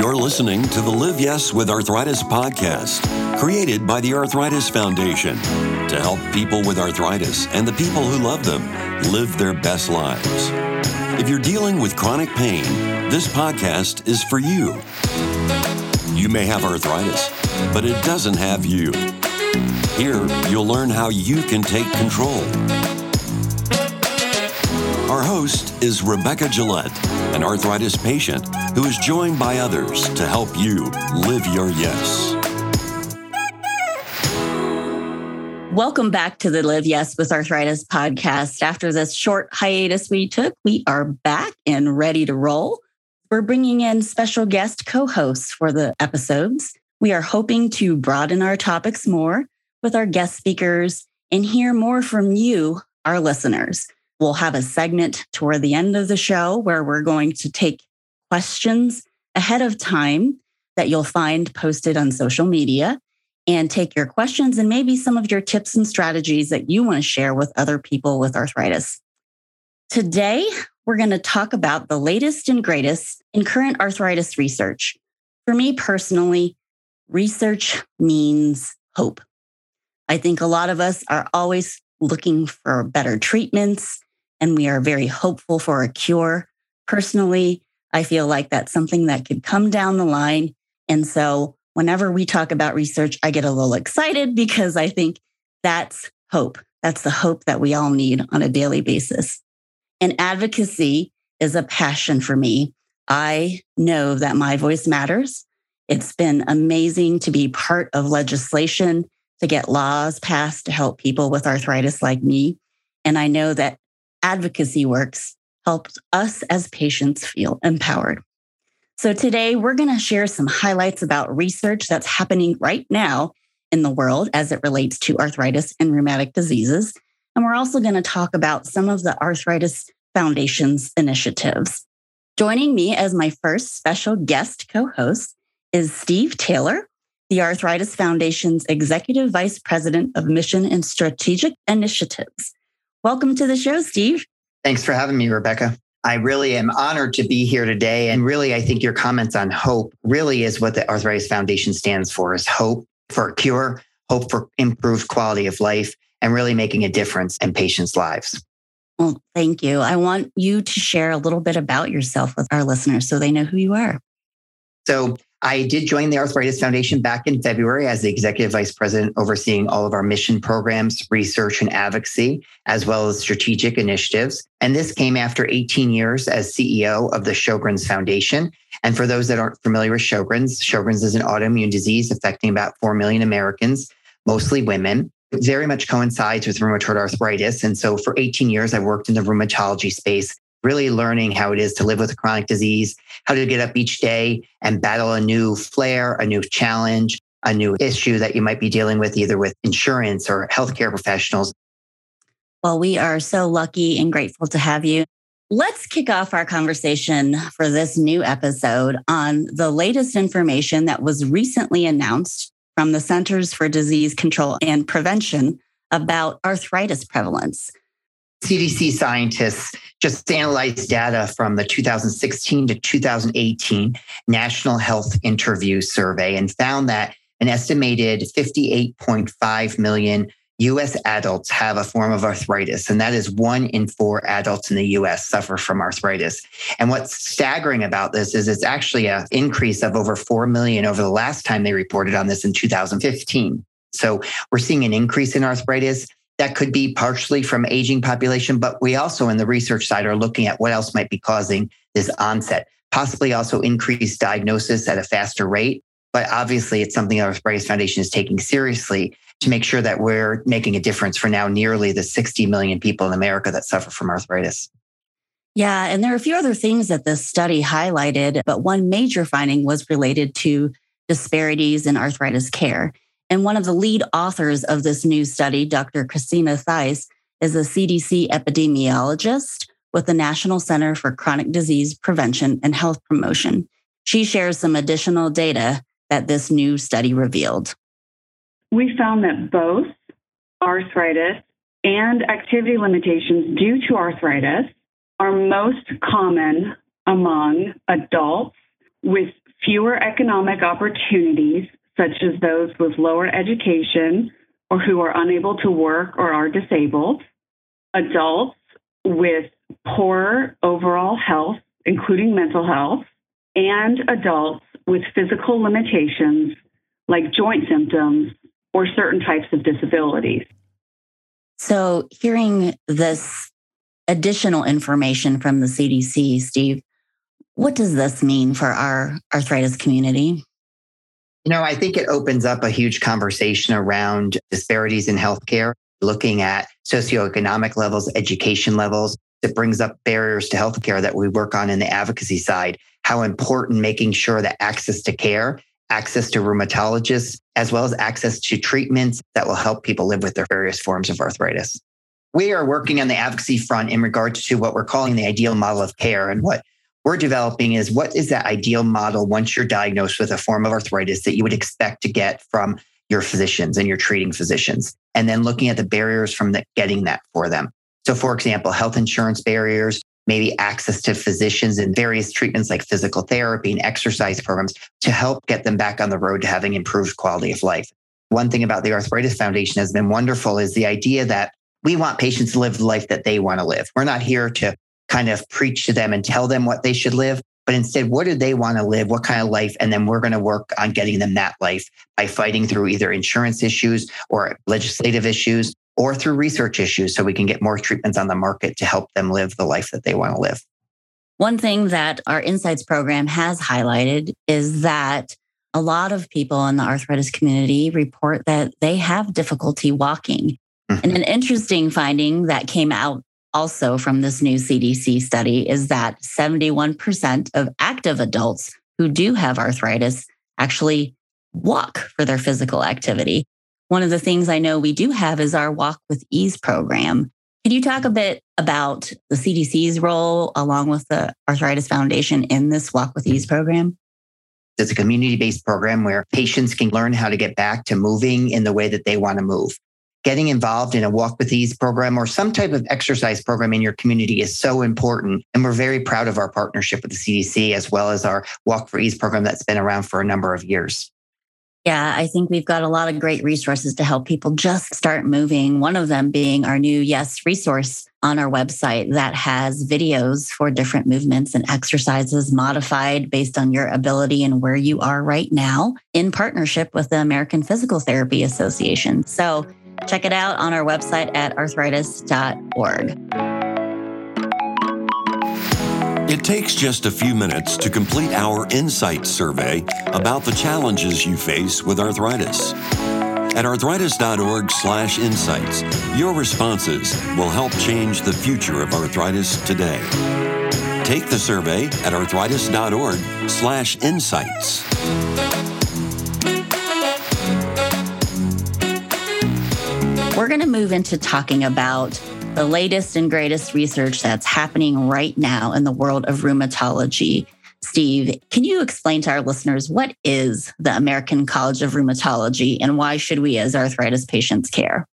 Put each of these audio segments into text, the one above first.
You're listening to the Live Yes with Arthritis podcast, created by the Arthritis Foundation to help people with arthritis and the people who love them live their best lives. If you're dealing with chronic pain, this podcast is for you. You may have arthritis, but it doesn't have you. Here, you'll learn how you can take control. Our host is Rebecca Gillette, an arthritis patient who is joined by others to help you live your yes. Welcome back to the Live Yes with Arthritis podcast. After this short hiatus we took, we are back and ready to roll. We're bringing in special guest co hosts for the episodes. We are hoping to broaden our topics more with our guest speakers and hear more from you, our listeners. We'll have a segment toward the end of the show where we're going to take questions ahead of time that you'll find posted on social media and take your questions and maybe some of your tips and strategies that you want to share with other people with arthritis. Today, we're going to talk about the latest and greatest in current arthritis research. For me personally, research means hope. I think a lot of us are always looking for better treatments and we are very hopeful for a cure. Personally, I feel like that's something that could come down the line. And so whenever we talk about research, I get a little excited because I think that's hope. That's the hope that we all need on a daily basis. And advocacy is a passion for me. I know that my voice matters. It's been amazing to be part of legislation to get laws passed to help people with arthritis like me. And I know that advocacy works helps us as patients feel empowered. So today we're going to share some highlights about research that's happening right now in the world as it relates to arthritis and rheumatic diseases. And we're also going to talk about some of the Arthritis Foundation's initiatives. Joining me as my first special guest co host is Steve Taylor, the Arthritis Foundation's Executive Vice President of Mission and Strategic Initiatives. Welcome to the show, Steve. Thanks for having me, Rebecca. I really am honored to be here today. And really, I think your comments on hope really is what the Arthritis Foundation stands for is hope for a cure, hope for improved quality of life, and really making a difference in patients' lives. Well, thank you. I want you to share a little bit about yourself with our listeners so they know who you are. So, I did join the Arthritis Foundation back in February as the executive vice president, overseeing all of our mission programs, research, and advocacy, as well as strategic initiatives. And this came after 18 years as CEO of the Sjogren's Foundation. And for those that aren't familiar with Sjogren's, Sjogren's is an autoimmune disease affecting about 4 million Americans, mostly women. It very much coincides with rheumatoid arthritis. And so for 18 years, I worked in the rheumatology space really learning how it is to live with a chronic disease, how to get up each day and battle a new flare, a new challenge, a new issue that you might be dealing with either with insurance or healthcare professionals. Well, we are so lucky and grateful to have you. Let's kick off our conversation for this new episode on the latest information that was recently announced from the Centers for Disease Control and Prevention about arthritis prevalence. CDC scientists just analyzed data from the 2016 to 2018 National Health Interview Survey and found that an estimated 58.5 million US adults have a form of arthritis, and that is one in four adults in the US suffer from arthritis. And what's staggering about this is it's actually an increase of over 4 million over the last time they reported on this in 2015. So we're seeing an increase in arthritis. That could be partially from aging population, but we also in the research side are looking at what else might be causing this onset, possibly also increased diagnosis at a faster rate. But obviously, it's something our Arthritis Foundation is taking seriously to make sure that we're making a difference for now nearly the 60 million people in America that suffer from arthritis. Yeah, and there are a few other things that this study highlighted, but one major finding was related to disparities in arthritis care. And one of the lead authors of this new study, Dr. Kristina Theis, is a CDC epidemiologist with the National Center for Chronic Disease Prevention and Health Promotion. She shares some additional data that this new study revealed. We found that both arthritis and activity limitations due to arthritis are most common among adults with fewer economic opportunities, such as those with lower education or who are unable to work or are disabled, adults with poor overall health, including mental health, and adults with physical limitations like joint symptoms or certain types of disabilities. So, hearing this additional information from the CDC, Steve, what does this mean for our arthritis community? You know, I think it opens up a huge conversation around disparities in healthcare, looking at socioeconomic levels, education levels. It brings up barriers to healthcare that we work on in the advocacy side, how important making sure that access to care, access to rheumatologists, as well as access to treatments that will help people live with their various forms of arthritis. We are working on the advocacy front in regards to what we're calling the ideal model of care. And what we're developing is what is that ideal model once you're diagnosed with a form of arthritis that you would expect to get from your physicians and your treating physicians, and then looking at the barriers from the, getting that for them. So, for example, health insurance barriers, maybe access to physicians and various treatments like physical therapy and exercise programs to help get them back on the road to having improved quality of life. One thing about the Arthritis Foundation has been wonderful is the idea that we want patients to live the life that they want to live. We're not here to kind of preach to them and tell them what they should live, but instead, what do they want to live? What kind of life? And then we're going to work on getting them that life by fighting through either insurance issues or legislative issues or through research issues so we can get more treatments on the market to help them live the life that they want to live. One thing that our Insights program has highlighted is that a lot of people in the arthritis community report that they have difficulty walking. Mm-hmm. And an interesting finding that came out also from this new CDC study is that 71% of active adults who do have arthritis actually walk for their physical activity. One of the things I know we do have is our Walk with Ease program. Can you talk a bit about the CDC's role along with the Arthritis Foundation in this Walk with Ease program? It's a community based program where patients can learn how to get back to moving in the way that they want to move getting involved in a walk with ease program or some type of exercise program in your community is so important. And we're very proud of our partnership with the CDC as well as our walk for ease program that's been around for a number of years. Yeah, I think we've got a lot of great resources to help people just start moving. One of them being our new Yes resource on our website that has videos for different movements and exercises modified based on your ability and where you are right now in partnership with the American Physical Therapy Association. So Check it out on our website at arthritis.org. It takes just a few minutes to complete our insight survey about the challenges you face with arthritis. At arthritis.org/insights, your responses will help change the future of arthritis today. Take the survey at arthritis.org/insights. we're going to move into talking about the latest and greatest research that's happening right now in the world of rheumatology. Steve, can you explain to our listeners what is the American College of Rheumatology and why should we as arthritis patients care?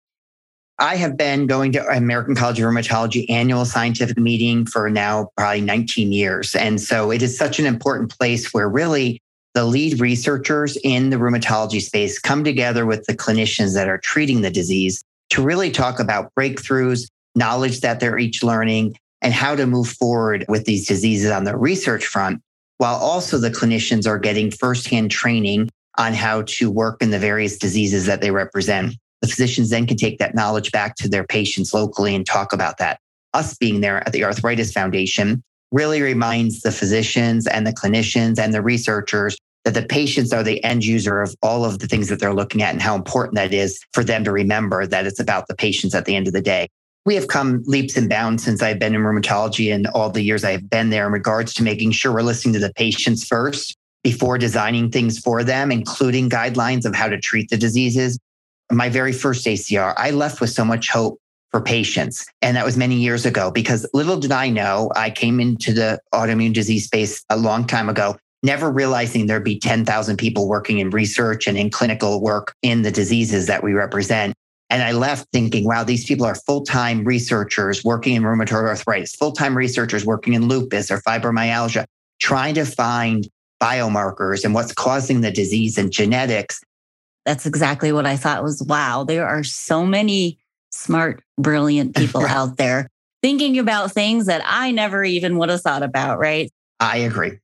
I have been going to American College of Rheumatology annual scientific meeting for now probably 19 years. And so it is such an important place where really the lead researchers in the rheumatology space come together with the clinicians that are treating the disease to really talk about breakthroughs, knowledge that they're each learning, and how to move forward with these diseases on the research front, while also the clinicians are getting firsthand training on how to work in the various diseases that they represent. The physicians then can take that knowledge back to their patients locally and talk about that. Us being there at the Arthritis Foundation really reminds the physicians and the clinicians and the researchers that the patients are the end user of all of the things that they're looking at and how important that is for them to remember that it's about the patients at the end of the day. We have come leaps and bounds since I've been in rheumatology and all the years I've been there in regards to making sure we're listening to the patients first before designing things for them, including guidelines of how to treat the diseases. My very first ACR, I left with so much hope for patients. And that was many years ago because little did I know, I came into the autoimmune disease space a long time ago never realizing there'd be 10,000 people working in research and in clinical work in the diseases that we represent. And I left thinking, wow, these people are full time researchers working in rheumatoid arthritis, full time researchers working in lupus or fibromyalgia, trying to find biomarkers and what's causing the disease and genetics. That's exactly what I thought was wow, there are so many smart, brilliant people out there thinking about things that I never even would have thought about, right? I agree.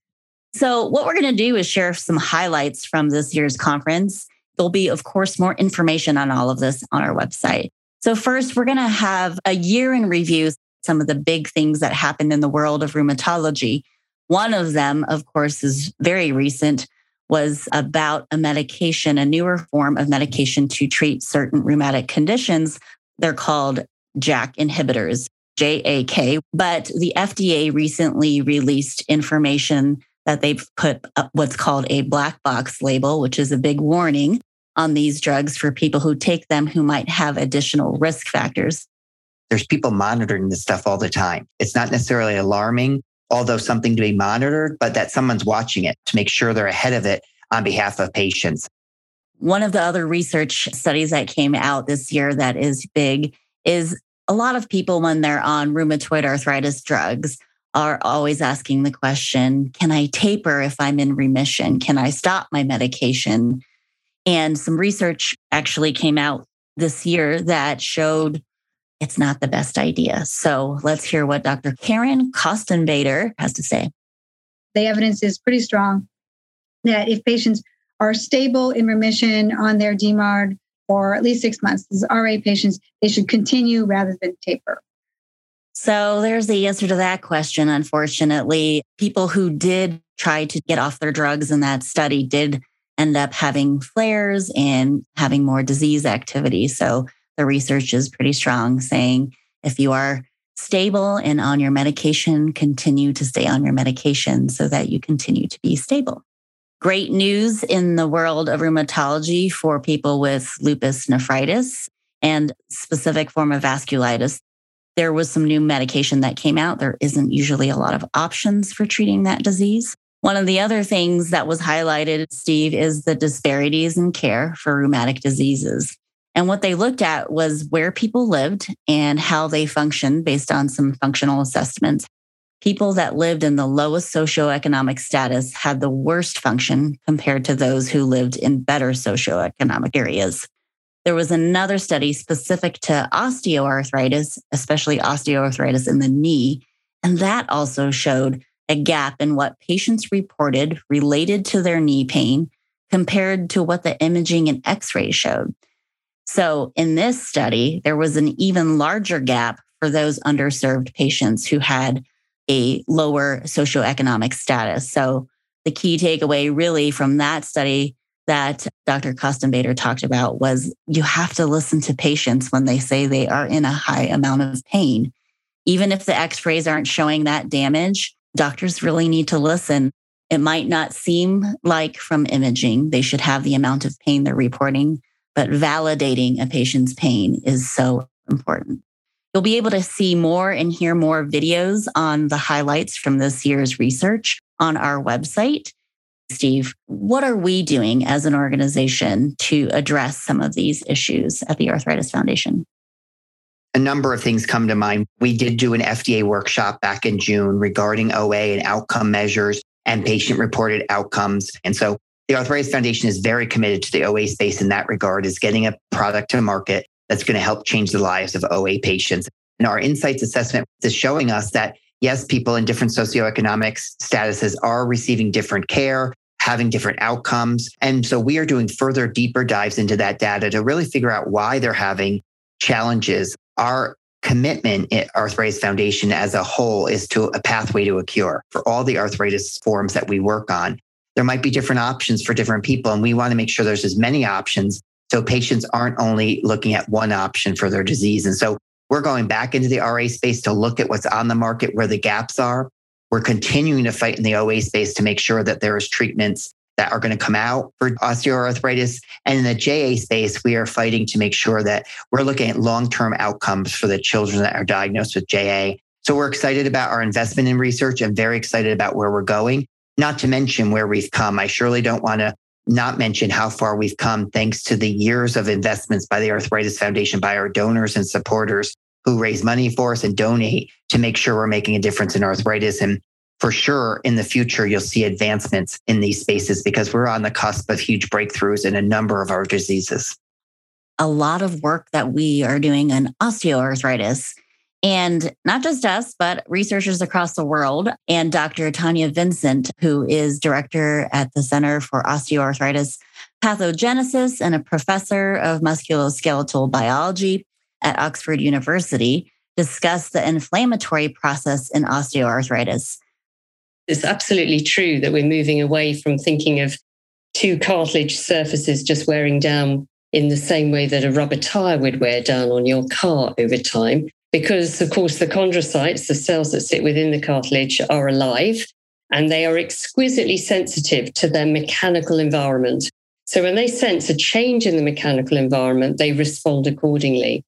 So, what we're going to do is share some highlights from this year's conference. There'll be, of course, more information on all of this on our website. So, first, we're going to have a year in review, some of the big things that happened in the world of rheumatology. One of them, of course, is very recent, was about a medication, a newer form of medication to treat certain rheumatic conditions. They're called JAK inhibitors, JAK. But the FDA recently released information that they've put what's called a black box label, which is a big warning on these drugs for people who take them who might have additional risk factors. There's people monitoring this stuff all the time. It's not necessarily alarming, although something to be monitored, but that someone's watching it to make sure they're ahead of it on behalf of patients. One of the other research studies that came out this year that is big is a lot of people, when they're on rheumatoid arthritis drugs, are always asking the question Can I taper if I'm in remission? Can I stop my medication? And some research actually came out this year that showed it's not the best idea. So let's hear what Dr. Karen Costenbader has to say. The evidence is pretty strong that if patients are stable in remission on their DMARD for at least six months, these RA patients, they should continue rather than taper. So there's the answer to that question. Unfortunately, people who did try to get off their drugs in that study did end up having flares and having more disease activity. So the research is pretty strong saying if you are stable and on your medication, continue to stay on your medication so that you continue to be stable. Great news in the world of rheumatology for people with lupus nephritis and specific form of vasculitis there was some new medication that came out. There isn't usually a lot of options for treating that disease. One of the other things that was highlighted, Steve, is the disparities in care for rheumatic diseases. And what they looked at was where people lived and how they functioned based on some functional assessments. People that lived in the lowest socioeconomic status had the worst function compared to those who lived in better socioeconomic areas. There was another study specific to osteoarthritis, especially osteoarthritis in the knee. And that also showed a gap in what patients reported related to their knee pain compared to what the imaging and x ray showed. So in this study, there was an even larger gap for those underserved patients who had a lower socioeconomic status. So the key takeaway really from that study that Dr. Costenbader talked about was you have to listen to patients when they say they are in a high amount of pain. Even if the x rays aren't showing that damage, doctors really need to listen. It might not seem like from imaging they should have the amount of pain they're reporting, but validating a patient's pain is so important. You'll be able to see more and hear more videos on the highlights from this year's research on our website. Steve, what are we doing as an organization to address some of these issues at the Arthritis Foundation? A number of things come to mind. We did do an FDA workshop back in June regarding OA and outcome measures and patient reported outcomes. And so the Arthritis Foundation is very committed to the OA space in that regard, is getting a product to market that's going to help change the lives of OA patients. And our insights assessment is showing us that yes, people in different socioeconomic statuses are receiving different care having different outcomes. And so we are doing further, deeper dives into that data to really figure out why they're having challenges. Our commitment at Arthritis Foundation as a whole is to a pathway to a cure for all the arthritis forms that we work on. There might be different options for different people, and we want to make sure there's as many options so patients aren't only looking at one option for their disease. And so we're going back into the RA space to look at what's on the market, where the gaps are, we're continuing to fight in the OA space to make sure that there is treatments that are going to come out for osteoarthritis. And in the JA space, we are fighting to make sure that we're looking at long term outcomes for the children that are diagnosed with JA. So we're excited about our investment in research and very excited about where we're going, not to mention where we've come. I surely don't want to not mention how far we've come thanks to the years of investments by the Arthritis Foundation, by our donors and supporters who raise money for us and donate to make sure we're making a difference in arthritis. And for sure in the future, you'll see advancements in these spaces because we're on the cusp of huge breakthroughs in a number of our diseases. A lot of work that we are doing on osteoarthritis. And not just us, but researchers across the world. And Dr. Tanya Vincent, who is director at the Center for Osteoarthritis Pathogenesis and a professor of musculoskeletal biology at Oxford University, discussed the inflammatory process in osteoarthritis. It's absolutely true that we're moving away from thinking of two cartilage surfaces just wearing down in the same way that a rubber tire would wear down on your car over time. Because, of course, the chondrocytes, the cells that sit within the cartilage, are alive and they are exquisitely sensitive to their mechanical environment. So, when they sense a change in the mechanical environment, they respond accordingly.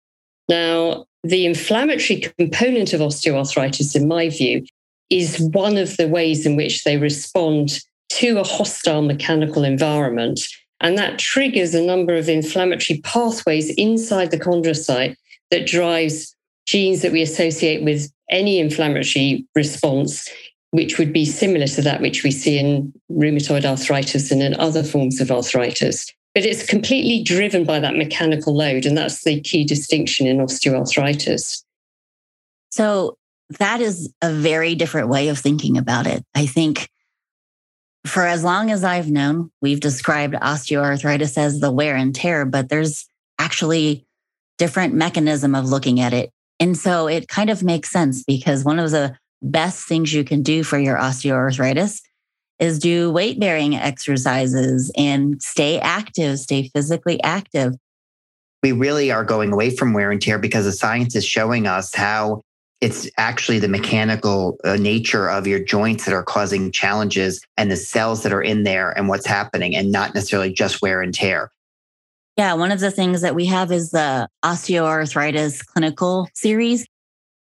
Now, the inflammatory component of osteoarthritis, in my view, is one of the ways in which they respond to a hostile mechanical environment. And that triggers a number of inflammatory pathways inside the chondrocyte that drives genes that we associate with any inflammatory response, which would be similar to that which we see in rheumatoid arthritis and in other forms of arthritis. But it's completely driven by that mechanical load. And that's the key distinction in osteoarthritis. So that is a very different way of thinking about it. I think for as long as I've known, we've described osteoarthritis as the wear and tear, but there's actually different mechanism of looking at it. And so it kind of makes sense because one of the best things you can do for your osteoarthritis is do weight bearing exercises and stay active, stay physically active. We really are going away from wear and tear because the science is showing us how it's actually the mechanical uh, nature of your joints that are causing challenges and the cells that are in there and what's happening and not necessarily just wear and tear. Yeah, one of the things that we have is the osteoarthritis clinical series.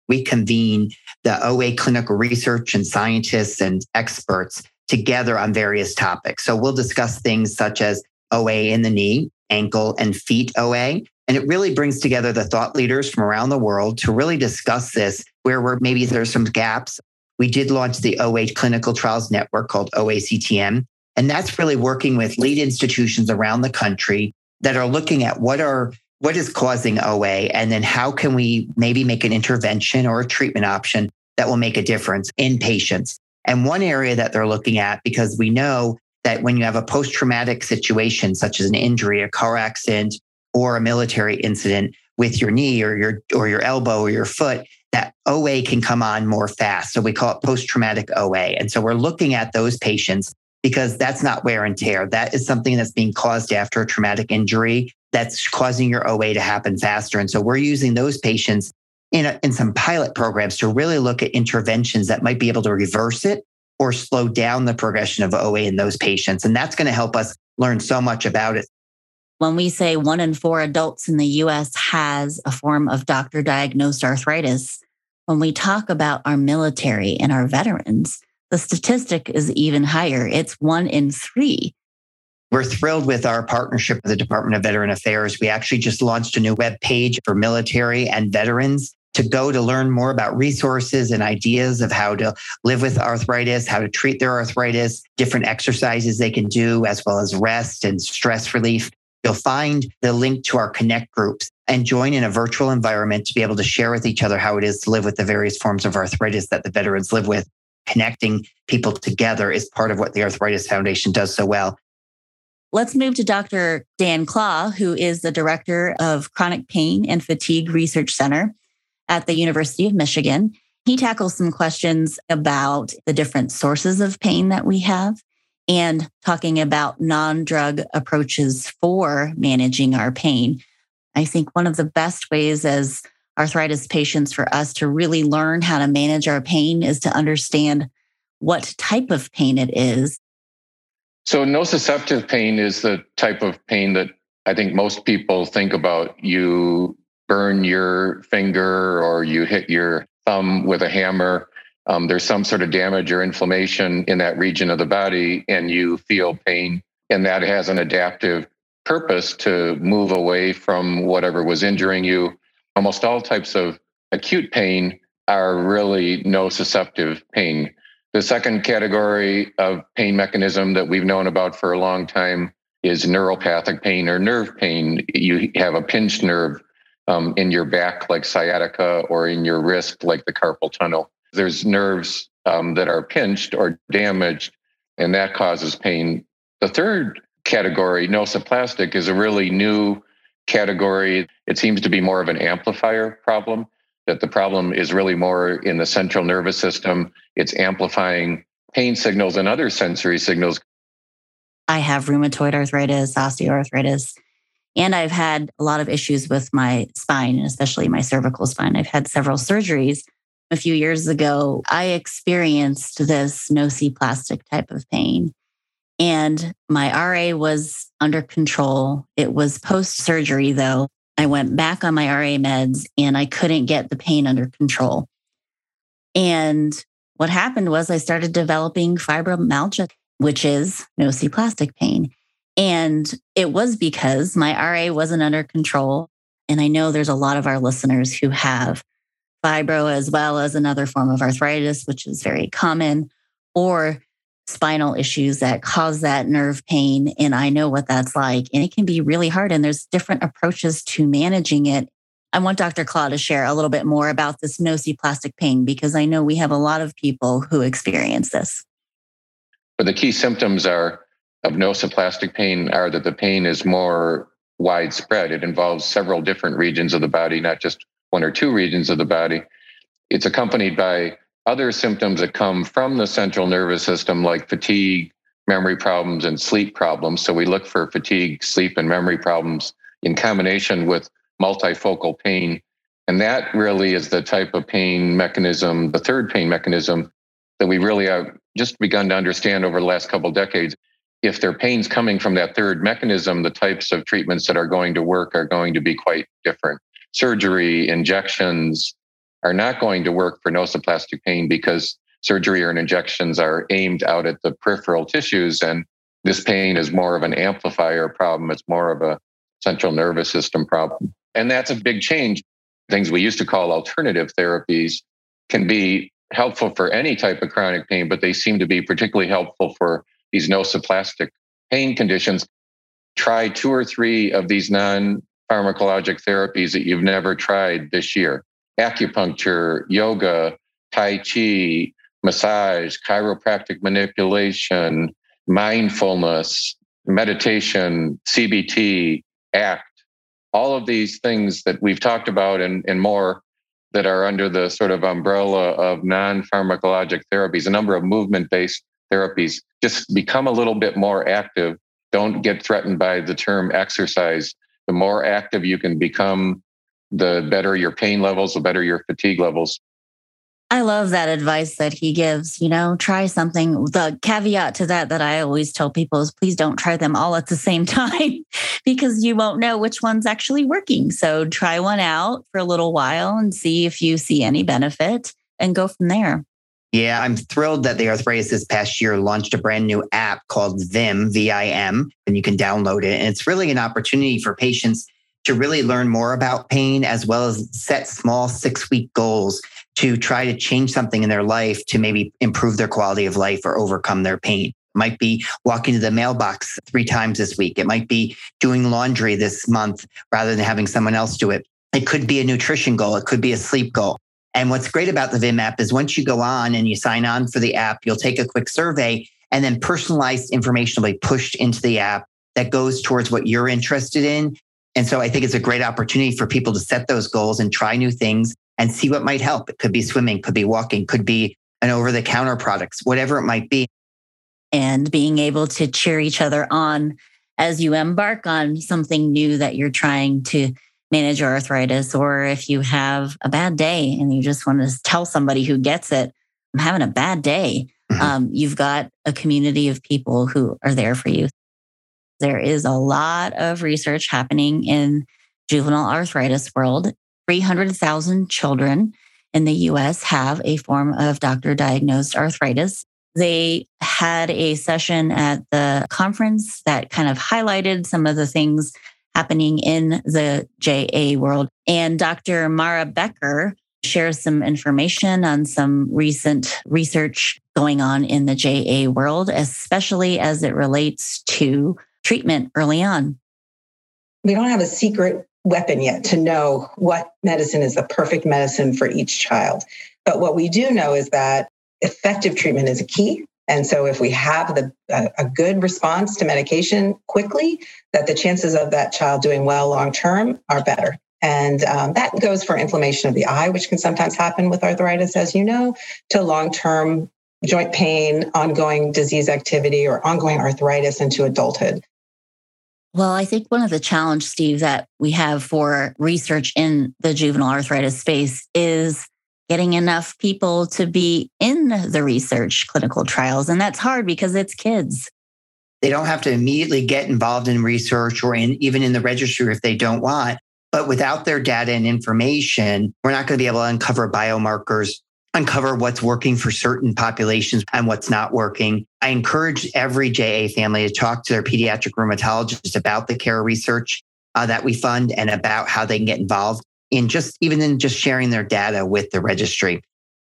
We convene the OA clinical research and scientists and experts together on various topics. So we'll discuss things such as OA in the knee, ankle, and feet OA, and it really brings together the thought leaders from around the world to really discuss this where we're, maybe there's some gaps. We did launch the OA Clinical Trials Network called OACTN. And that's really working with lead institutions around the country that are looking at what are what is causing OA and then how can we maybe make an intervention or a treatment option that will make a difference in patients. And one area that they're looking at because we know that when you have a post-traumatic situation such as an injury, a car accident, or a military incident with your knee or your or your elbow or your foot, that OA can come on more fast. So we call it post-traumatic OA. And so we're looking at those patients because that's not wear and tear. That is something that's being caused after a traumatic injury that's causing your OA to happen faster. And so we're using those patients in, a, in some pilot programs to really look at interventions that might be able to reverse it or slow down the progression of OA in those patients. And that's going to help us learn so much about it. When we say one in four adults in the US has a form of doctor diagnosed arthritis, when we talk about our military and our veterans, the statistic is even higher. It's one in three. We're thrilled with our partnership with the Department of Veteran Affairs. We actually just launched a new web page for military and veterans to go to learn more about resources and ideas of how to live with arthritis, how to treat their arthritis, different exercises they can do, as well as rest and stress relief. You'll find the link to our Connect groups and join in a virtual environment to be able to share with each other how it is to live with the various forms of arthritis that the veterans live with. Connecting people together is part of what the Arthritis Foundation does so well. Let's move to Dr. Dan Clauw, who is the director of Chronic Pain and Fatigue Research Center at the University of Michigan. He tackles some questions about the different sources of pain that we have and talking about non drug approaches for managing our pain. I think one of the best ways as arthritis patients for us to really learn how to manage our pain is to understand what type of pain it is. So, nociceptive pain is the type of pain that I think most people think about. You burn your finger or you hit your thumb with a hammer um, there's some sort of damage or inflammation in that region of the body and you feel pain. And that has an adaptive purpose to move away from whatever was injuring you. Almost all types of acute pain are really nociceptive pain. The second category of pain mechanism that we've known about for a long time is neuropathic pain or nerve pain. You have a pinched nerve um, in your back, like sciatica, or in your wrist, like the carpal tunnel. There's nerves um, that are pinched or damaged, and that causes pain. The third category, nociplastic, is a really new category. It seems to be more of an amplifier problem, that the problem is really more in the central nervous system. It's amplifying pain signals and other sensory signals. I have rheumatoid arthritis, osteoarthritis, and I've had a lot of issues with my spine, especially my cervical spine. I've had several surgeries. A few years ago, I experienced this nociplastic type of pain. And my RA was under control. It was post surgery, though. I went back on my RA meds and I couldn't get the pain under control. And what happened was I started developing fibromyalgia, which is nociplastic pain. And it was because my RA wasn't under control. And I know there's a lot of our listeners who have fibro as well as another form of arthritis, which is very common, or spinal issues that cause that nerve pain. And I know what that's like. And it can be really hard. And there's different approaches to managing it. I want Dr. Clauw to share a little bit more about this nociplastic pain because I know we have a lot of people who experience this. But the key symptoms are of nociplastic pain are that the pain is more widespread. It involves several different regions of the body, not just one or two regions of the body. It's accompanied by other symptoms that come from the central nervous system, like fatigue, memory problems, and sleep problems. So we look for fatigue, sleep, and memory problems in combination with multifocal pain. And that really is the type of pain mechanism, the third pain mechanism that we really have just begun to understand over the last couple of decades. If their pain's coming from that third mechanism, the types of treatments that are going to work are going to be quite different. Surgery, injections, are not going to work for nociplastic pain because surgery or injections are aimed out at the peripheral tissues. And this pain is more of an amplifier problem. It's more of a central nervous system problem. And that's a big change. Things we used to call alternative therapies can be helpful for any type of chronic pain, but they seem to be particularly helpful for these nociplastic pain conditions. Try two or three of these non pharmacologic therapies that you've never tried this year acupuncture, yoga, Tai Chi, massage, chiropractic manipulation, mindfulness, meditation, CBT, ACT, all of these things that we've talked about and, and more that are under the sort of umbrella of non pharmacologic therapies, a number of movement based therapies, just become a little bit more active. Don't get threatened by the term exercise. The more active you can become, the better your pain levels, the better your fatigue levels. I love that advice that he gives. You know, try something. The caveat to that that I always tell people is please don't try them all at the same time because you won't know which one's actually working. So try one out for a little while and see if you see any benefit and go from there. Yeah, I'm thrilled that the arthritis this past year launched a brand new app called Vim, V I M, and you can download it. And it's really an opportunity for patients to really learn more about pain as well as set small six week goals to try to change something in their life to maybe improve their quality of life or overcome their pain. It might be walking to the mailbox three times this week. It might be doing laundry this month rather than having someone else do it. It could be a nutrition goal. It could be a sleep goal. And what's great about the Vim app is once you go on and you sign on for the app, you'll take a quick survey and then personalized information will be pushed into the app that goes towards what you're interested in and so I think it's a great opportunity for people to set those goals and try new things and see what might help. It could be swimming, could be walking, could be an over the counter products, whatever it might be. And being able to cheer each other on as you embark on something new that you're trying to manage your arthritis, or if you have a bad day and you just want to tell somebody who gets it, I'm having a bad day. Mm-hmm. Um, you've got a community of people who are there for you. There is a lot of research happening in juvenile arthritis world. 300,000 children in the US have a form of doctor diagnosed arthritis. They had a session at the conference that kind of highlighted some of the things happening in the JA world. And Dr. Mara Becker shares some information on some recent research going on in the JA world, especially as it relates to treatment early on? We don't have a secret weapon yet to know what medicine is the perfect medicine for each child. But what we do know is that effective treatment is a key. And so if we have the, a, good response to medication quickly, that the chances of that child doing well long term are better. And um, that goes for inflammation of the eye, which can sometimes happen with arthritis, as you know, to long term joint pain, ongoing disease activity, or ongoing arthritis into adulthood. Well, I think one of the challenge, Steve, that we have for research in the juvenile arthritis space is getting enough people to be in the research clinical trials. And that's hard because it's kids. They don't have to immediately get involved in research or in even in the registry if they don't want. But without their data and information, we're not going to be able to uncover biomarkers uncover what's working for certain populations and what's not working. I encourage every JA family to talk to their pediatric rheumatologist about the care research uh, that we fund and about how they can get involved in just even in just sharing their data with the registry.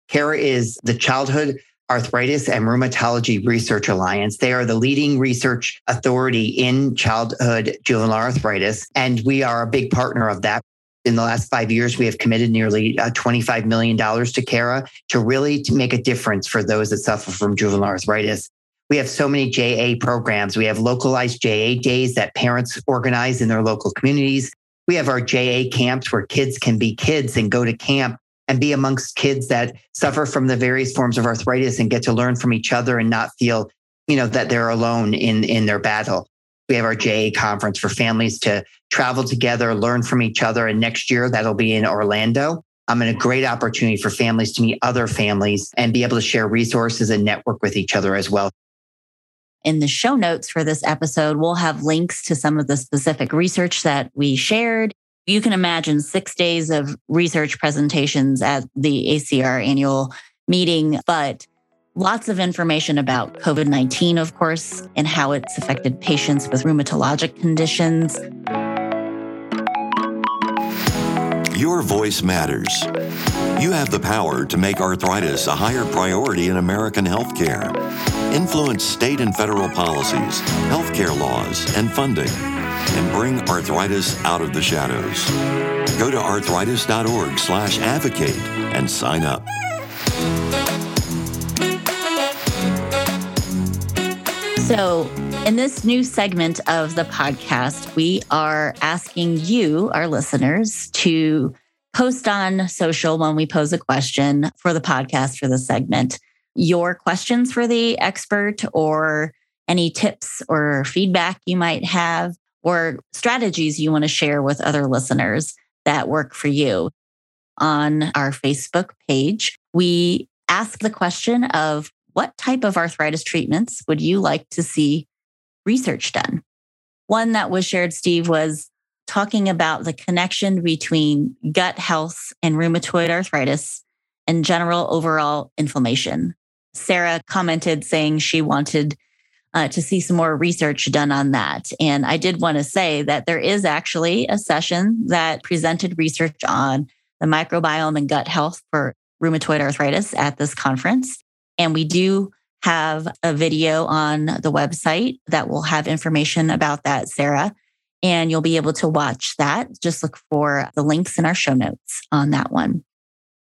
CARRA is the Childhood Arthritis and Rheumatology Research Alliance. They are the leading research authority in childhood juvenile arthritis, and we are a big partner of that in the last five years, we have committed nearly uh, $25 million to CARRA to really to make a difference for those that suffer from juvenile arthritis. We have so many JA programs. We have localized JA days that parents organize in their local communities. We have our JA camps where kids can be kids and go to camp and be amongst kids that suffer from the various forms of arthritis and get to learn from each other and not feel, you know, that they're alone in, in their battle. We have our JA conference for families to travel together, learn from each other. And next year, that'll be in Orlando. Um, I'm in a great opportunity for families to meet other families and be able to share resources and network with each other as well. In the show notes for this episode, we'll have links to some of the specific research that we shared. You can imagine six days of research presentations at the ACR annual meeting, but Lots of information about COVID 19, of course, and how it's affected patients with rheumatologic conditions. Your voice matters. You have the power to make arthritis a higher priority in American healthcare. Influence state and federal policies, healthcare laws, and funding, and bring arthritis out of the shadows. Go to arthritis.org/advocate and sign up. So, in this new segment of the podcast, we are asking you, our listeners, to post on social when we pose a question for the podcast for the segment. Your questions for the expert, or any tips or feedback you might have, or strategies you want to share with other listeners that work for you. On our Facebook page, we ask the question of what type of arthritis treatments would you like to see research done? One that was shared, Steve, was talking about the connection between gut health and rheumatoid arthritis and general overall inflammation. Sarah commented saying she wanted uh, to see some more research done on that. And I did want to say that there is actually a session that presented research on the microbiome and gut health for rheumatoid arthritis at this conference. And we do have a video on the website that will have information about that, Sarah. And you'll be able to watch that. Just look for the links in our show notes on that one.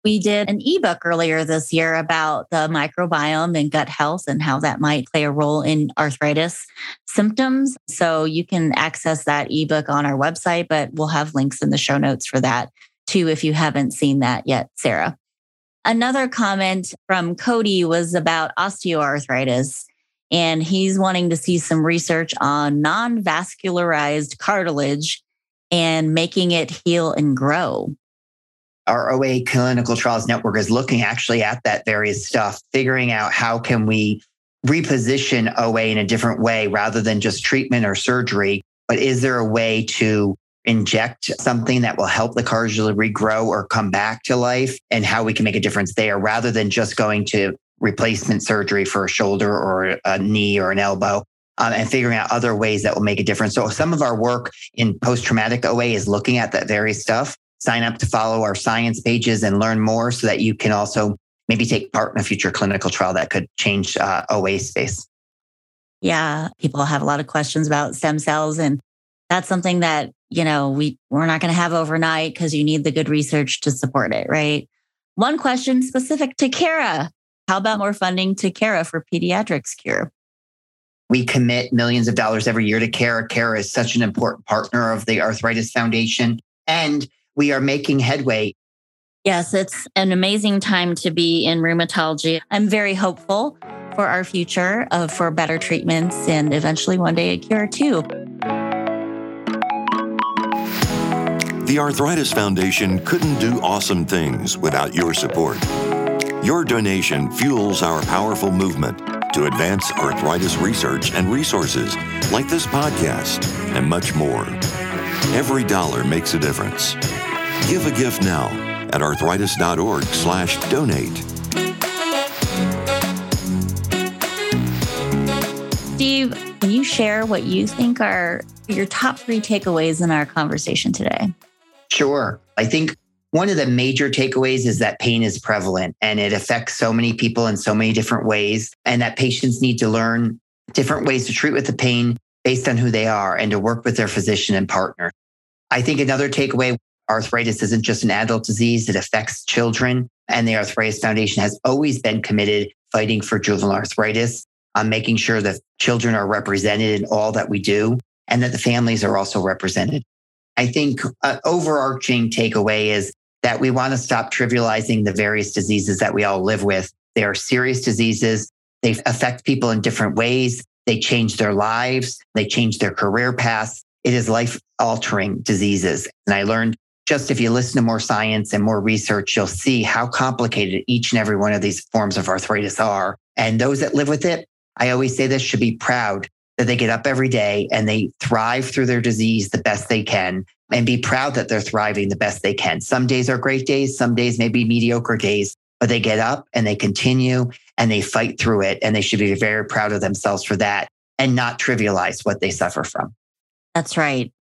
We did an ebook earlier this year about the microbiome and gut health and how that might play a role in arthritis symptoms. So you can access that ebook on our website, but we'll have links in the show notes for that too if you haven't seen that yet, Sarah. Another comment from Cody was about osteoarthritis, and he's wanting to see some research on non vascularized cartilage and making it heal and grow. Our OA Clinical Trials Network is looking actually at that various stuff, figuring out how can we reposition OA in a different way rather than just treatment or surgery. But is there a way to inject something that will help the cartilage regrow or come back to life and how we can make a difference there rather than just going to replacement surgery for a shoulder or a knee or an elbow um, and figuring out other ways that will make a difference. So some of our work in post-traumatic OA is looking at that very stuff. Sign up to follow our science pages and learn more so that you can also maybe take part in a future clinical trial that could change uh, OA space. Yeah, people have a lot of questions about stem cells and that's something that, you know, we we're not going to have overnight because you need the good research to support it, right? One question specific to CARRA. How about more funding to CARRA for pediatrics cure? We commit millions of dollars every year to CARRA. CARRA is such an important partner of the Arthritis Foundation, and we are making headway. Yes, it's an amazing time to be in rheumatology. I'm very hopeful for our future of for better treatments and eventually one day a cure too. The Arthritis Foundation couldn't do awesome things without your support. Your donation fuels our powerful movement to advance arthritis research and resources like this podcast and much more. Every dollar makes a difference. Give a gift now at arthritis.org slash donate. Steve, can you share what you think are your top 3 takeaways in our conversation today? Sure. I think one of the major takeaways is that pain is prevalent and it affects so many people in so many different ways, and that patients need to learn different ways to treat with the pain based on who they are and to work with their physician and partner. I think another takeaway arthritis isn't just an adult disease, it affects children. And the Arthritis Foundation has always been committed fighting for juvenile arthritis, on making sure that children are represented in all that we do and that the families are also represented. I think an overarching takeaway is that we want to stop trivializing the various diseases that we all live with. They are serious diseases. They affect people in different ways. They change their lives. They change their career paths. It is life altering diseases. And I learned just if you listen to more science and more research, you'll see how complicated each and every one of these forms of arthritis are. And those that live with it, I always say this should be proud that they get up every day and they thrive through their disease the best they can and be proud that they're thriving the best they can. Some days are great days, some days may be mediocre days, but they get up and they continue and they fight through it. And they should be very proud of themselves for that and not trivialize what they suffer from. That's right.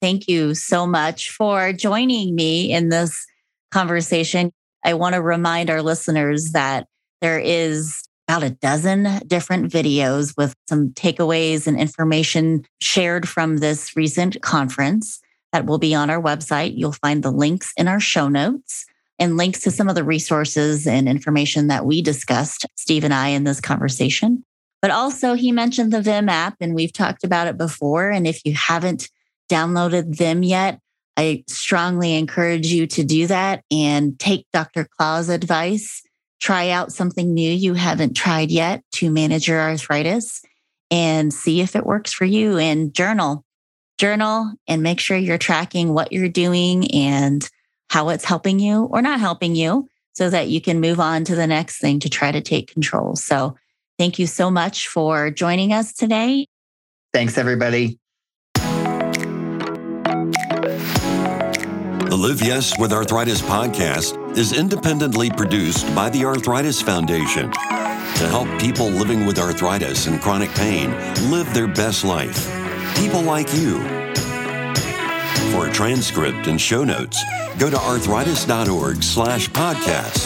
Thank you so much for joining me in this conversation. I want to remind our listeners that there is about a dozen different videos with some takeaways and information shared from this recent conference that will be on our website. You'll find the links in our show notes and links to some of the resources and information that we discussed, Steve and I, in this conversation. But also, he mentioned the Vim app, and we've talked about it before. And if you haven't downloaded them yet, I strongly encourage you to do that and take Dr. Clauw's advice. Try out something new you haven't tried yet to manage your arthritis and see if it works for you and journal journal and make sure you're tracking what you're doing and how it's helping you or not helping you so that you can move on to the next thing to try to take control. So, thank you so much for joining us today. Thanks, everybody. The Live Yes with Arthritis podcast is independently produced by the Arthritis Foundation to help people living with arthritis and chronic pain live their best life people like you. For a transcript and show notes, go to arthritis.org slash podcast.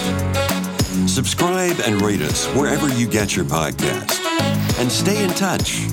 Subscribe and rate us wherever you get your podcast. And stay in touch.